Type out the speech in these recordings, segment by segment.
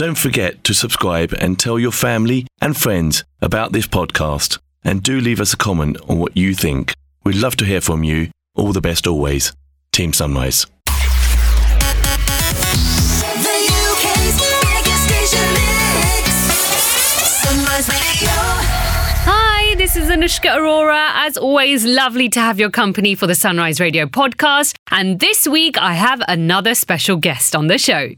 Don't forget to subscribe and tell your family and friends about this podcast. And do leave us a comment on what you think. We'd love to hear from you. All the best always. Team Sunrise. The UK's biggest station mix. Sunrise Radio. Hi, this is Anushka Arora. As always, lovely to have your company for the Sunrise Radio podcast. And this week, I have another special guest on the show.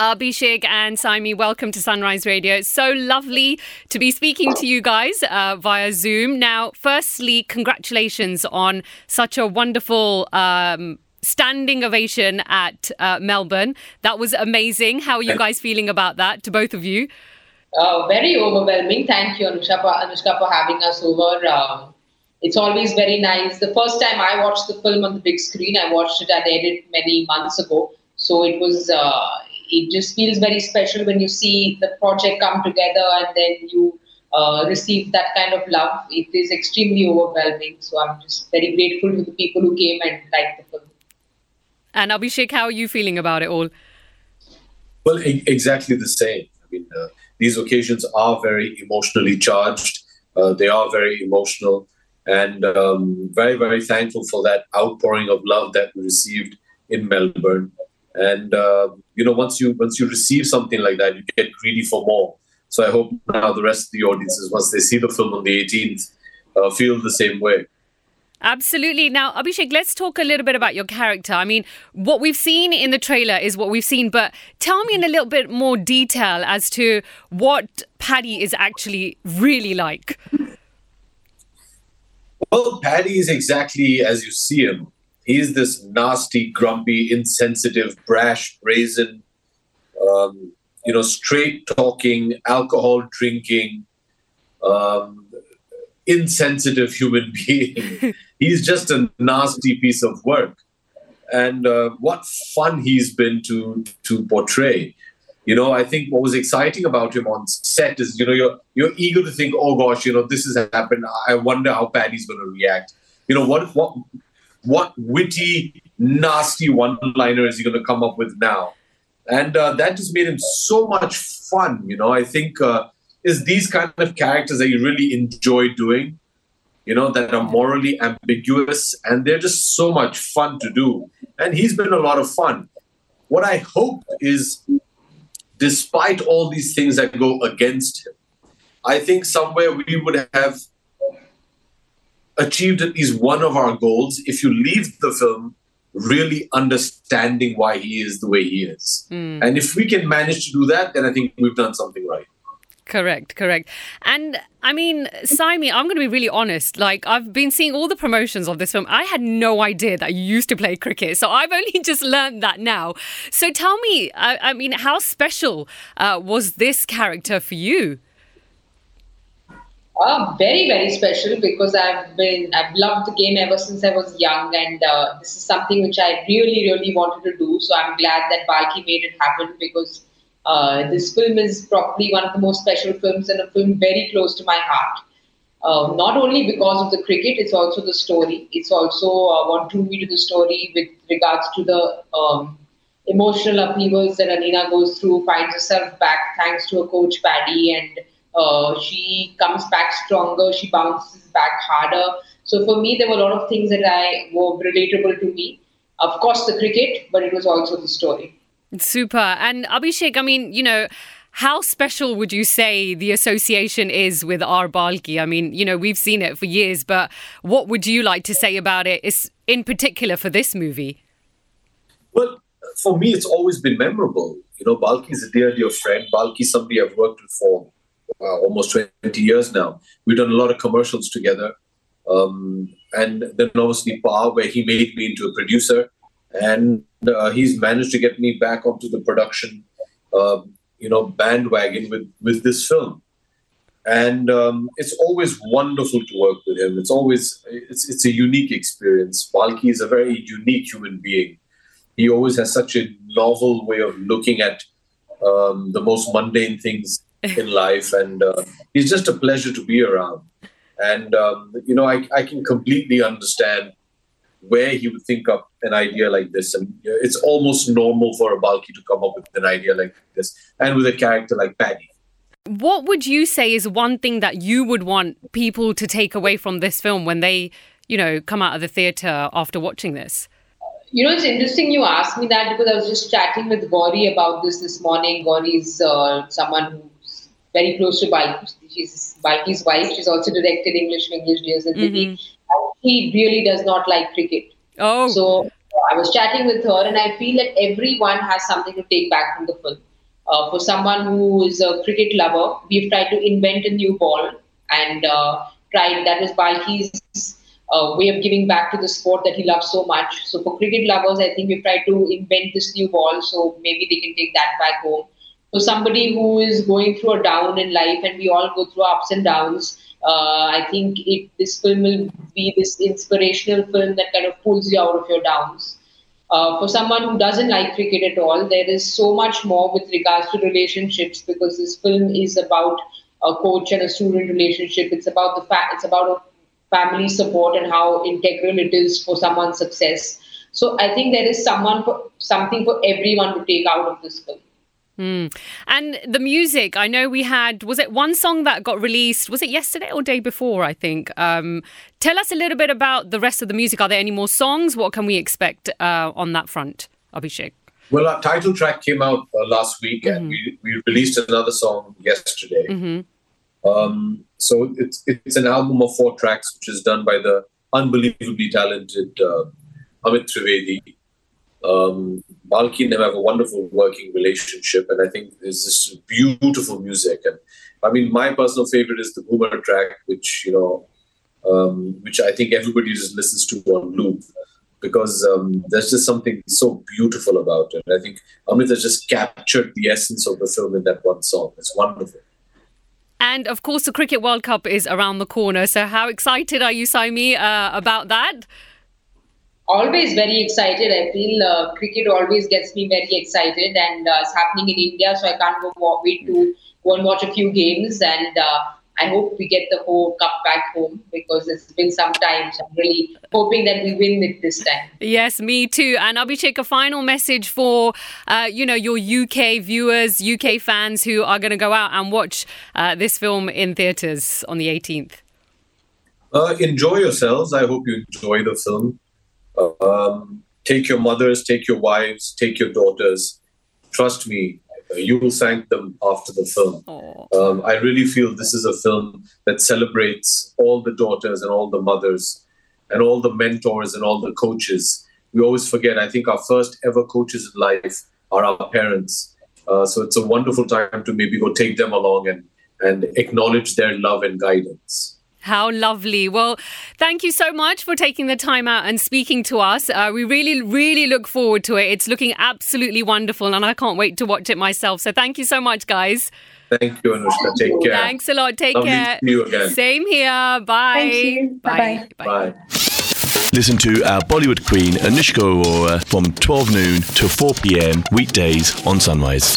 Abhishek and Saiyami, welcome to Sunrise Radio. It's so lovely to be speaking to you guys uh, via Zoom. Now, firstly, congratulations on such a wonderful um, standing ovation at uh, Melbourne. That was amazing. How are you guys feeling about that, to both of you? Uh, very overwhelming. Thank you, Anushka, for, Anushka, for having us over. Um, it's always very nice. The first time I watched the film on the big screen, I watched it at Edit many months ago. So it was, uh, it just feels very special when you see the project come together and then you uh, receive that kind of love. It is extremely overwhelming. So I'm just very grateful to the people who came and liked the film. And Abhishek, how are you feeling about it all? Well, e- exactly the same. I mean, uh, these occasions are very emotionally charged. Uh, they are very emotional, and um, very, very thankful for that outpouring of love that we received in Melbourne. And uh, you know, once you once you receive something like that, you get greedy for more. So I hope now the rest of the audiences, once they see the film on the 18th, uh, feel the same way. Absolutely. Now, Abhishek, let's talk a little bit about your character. I mean, what we've seen in the trailer is what we've seen, but tell me in a little bit more detail as to what Paddy is actually really like. Well, Paddy is exactly as you see him. He's this nasty, grumpy, insensitive, brash, brazen, um, you know, straight talking, alcohol drinking, um, insensitive human being. he's just a nasty piece of work. And uh, what fun he's been to to portray. You know, I think what was exciting about him on set is, you know, you're you're eager to think, oh gosh, you know, this has happened. I wonder how Paddy's going to react. You know, what what what witty, nasty one-liner is he going to come up with now? And uh, that just made him so much fun. You know, I think uh, is these kind of characters that you really enjoy doing. You know, that are morally ambiguous, and they're just so much fun to do. And he's been a lot of fun. What I hope is despite all these things that go against him, I think somewhere we would have achieved at least one of our goals if you leave the film really understanding why he is the way he is. And if we can manage to do that, then I think we've done something right. Correct, correct. And I mean, Saiyami, I'm going to be really honest. Like, I've been seeing all the promotions of this film. I had no idea that you used to play cricket. So I've only just learned that now. So tell me, I, I mean, how special uh, was this character for you? Uh, very, very special because I've been I've loved the game ever since I was young, and uh, this is something which I really, really wanted to do. So I'm glad that Balki made it happen because uh, this film is probably one of the most special films and a film very close to my heart. Uh, not only because of the cricket, it's also the story. It's also uh, what drew me to the story with regards to the um, emotional upheavals that Anina goes through, finds herself back thanks to a coach Paddy, and uh, she comes back stronger. She bounces back harder. So for me, there were a lot of things that I were relatable to me. Of course, the cricket, but it was also the story. Super. And Abhishek, I mean, you know, how special would you say the association is with our Balki? I mean, you know, we've seen it for years, but what would you like to say about it, is in particular for this movie? Well, for me, it's always been memorable. You know, Balki is a dear, dear friend. Balki is somebody I've worked with for uh, almost 20 years now. We've done a lot of commercials together. Um, and then obviously Paa, where he made me into a producer. And uh, he's managed to get me back onto the production, uh, you know, bandwagon with, with this film. And um, it's always wonderful to work with him. It's always, it's, it's a unique experience. Balki is a very unique human being he always has such a novel way of looking at um, the most mundane things in life, and uh, he's just a pleasure to be around. And um, you know, I, I can completely understand where he would think up an idea like this, and it's almost normal for a Balki to come up with an idea like this, and with a character like Paddy. What would you say is one thing that you would want people to take away from this film when they, you know, come out of the theatre after watching this? You know, it's interesting you asked me that because I was just chatting with Gauri about this this morning. Gauri is uh, someone who's very close to Balki. She's Balki's wife. She's also directed English Vinglish Dears and Mhm. and He really does not like cricket. Oh, So I was chatting with her, and I feel that everyone has something to take back from the film. Uh, for someone who is a cricket lover, we've tried to invent a new ball and uh, tried that was Balki's uh, way of giving back to the sport that he loves so much. So for cricket lovers, I think we've tried to invent this new ball, so maybe they can take that back home. For somebody who is going through a down in life, and we all go through ups and downs, uh, I think it, this film will be this inspirational film that kind of pulls you out of your downs. Uh, for someone who doesn't like cricket at all, there is so much more with regards to relationships because this film is about a coach and a student relationship. It's about the fact. It's about a family support and how integral it is for someone's success. So I think there is someone for something for everyone to take out of this film. And the music. I know we had. Was it one song that got released? Was it yesterday or day before? I think. Um, tell us a little bit about the rest of the music. Are there any more songs? What can we expect uh, on that front, Abhishek? Well, our title track came out uh, last week, and we, we released another song yesterday. hmm Um, so it's it's an album of four tracks, which is done by the unbelievably talented uh, Amit Trivedi. Um, and him have a wonderful working relationship, and I think there's this beautiful music. And I mean, my personal favorite is the Ghoomer track, which you know, um, which I think everybody just listens to on loop because um, there's just something so beautiful about it. I think Amit has just captured the essence of the film in that one song. It's wonderful. And of course, the Cricket World Cup is around the corner. So, how excited are you, Saiyami, uh, about that? Always very excited. I feel uh, cricket always gets me very excited, and uh, it's happening in India, so I can't go wa- wait to go and watch a few games. And uh, I hope we get the whole cup back home because it's been some time. So I'm really hoping that we win it this time. Yes, me too. And Abhishek, a final message for uh, you know your UK viewers, UK fans who are going to go out and watch uh, this film in theaters on the 18th. Uh, enjoy yourselves. I hope you enjoy the film. Um, take your mothers, take your wives, take your daughters. Trust me, you will thank them after the film. Um, I really feel this is a film that celebrates all the daughters and all the mothers and all the mentors and all the coaches. We always forget, I think our first ever coaches in life are our parents. Uh, so it's a wonderful time to maybe go take them along and, and acknowledge their love and guidance. How lovely. Well, thank you so much for taking the time out and speaking to us. Uh, we really, really look forward to it. It's looking absolutely wonderful, and I can't wait to watch it myself. So thank you so much, guys. Thank you, Anushka. Take care. Thanks a lot. Take Lovely care. to see you again. Same here. Bye. Thank you. Bye. Bye-bye. Bye. Listen to our Bollywood queen Anushka Arora from 12 noon to 4 pm weekdays on Sunrise.